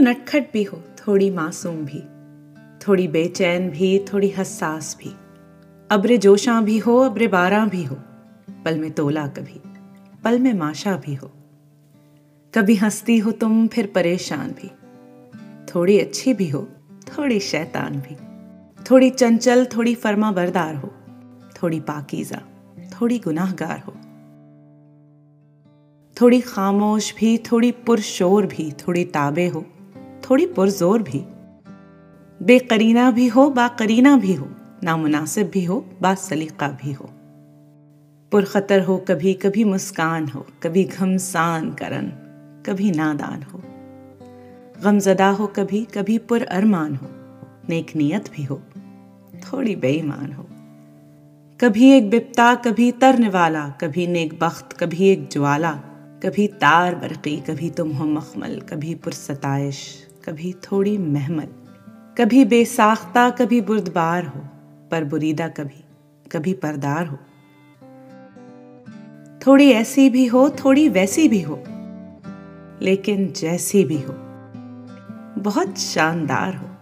نٹکھٹ بھی ہو، تھوڑی معصوم بھی۔ تھوڑی بے چین بھی، تھوڑی حساس بھی۔ ابر جوشاں بھی ہو، ابر باراں بھی ہو۔ پل میں تولا کبھی، پل میں ماشا بھی ہو۔ کبھی ہنستی ہو تم، پھر پریشان بھی۔ تھوڑی اچھی بھی ہو، تھوڑی شیطان بھی۔ تھوڑی چنچل، تھوڑی فرما بردار ہو۔ تھوڑی پاکیزہ، تھوڑی گناہ گار ہو۔ تھوڑی خاموش بھی، تھوڑی پرشور بھی، تھوڑی تابے ہو۔ تھوڑی پرزور بھی۔ بے قرینہ بھی ہو، با قرینہ بھی ہو۔ نامناسب بھی ہو، با سلیقہ بھی ہو۔ پرخطر ہو، کبھی کبھی مسکان ہو، کبھی گھمسان کرن، کبھی نادان ہو۔ غم زدہ ہو، کبھی کبھی پر ارمان ہو۔ نیک نیت بھی ہو، تھوڑی بے ایمان ہو۔ کبھی ایک بپتا، کبھی ترن والا، کبھی نیک بخت، کبھی ایک جوالا، کبھی تار برقی، کبھی تم ہو مخمل، کبھی پرستائش کبھی تھوڑی محمل، کبھی بے ساختہ، کبھی بردبار ہو، پر بریدہ کبھی کبھی پردار ہو۔ تھوڑی ایسی بھی ہو، تھوڑی ویسی بھی ہو، لیکن جیسی بھی ہو۔ بہت شاندار ہو۔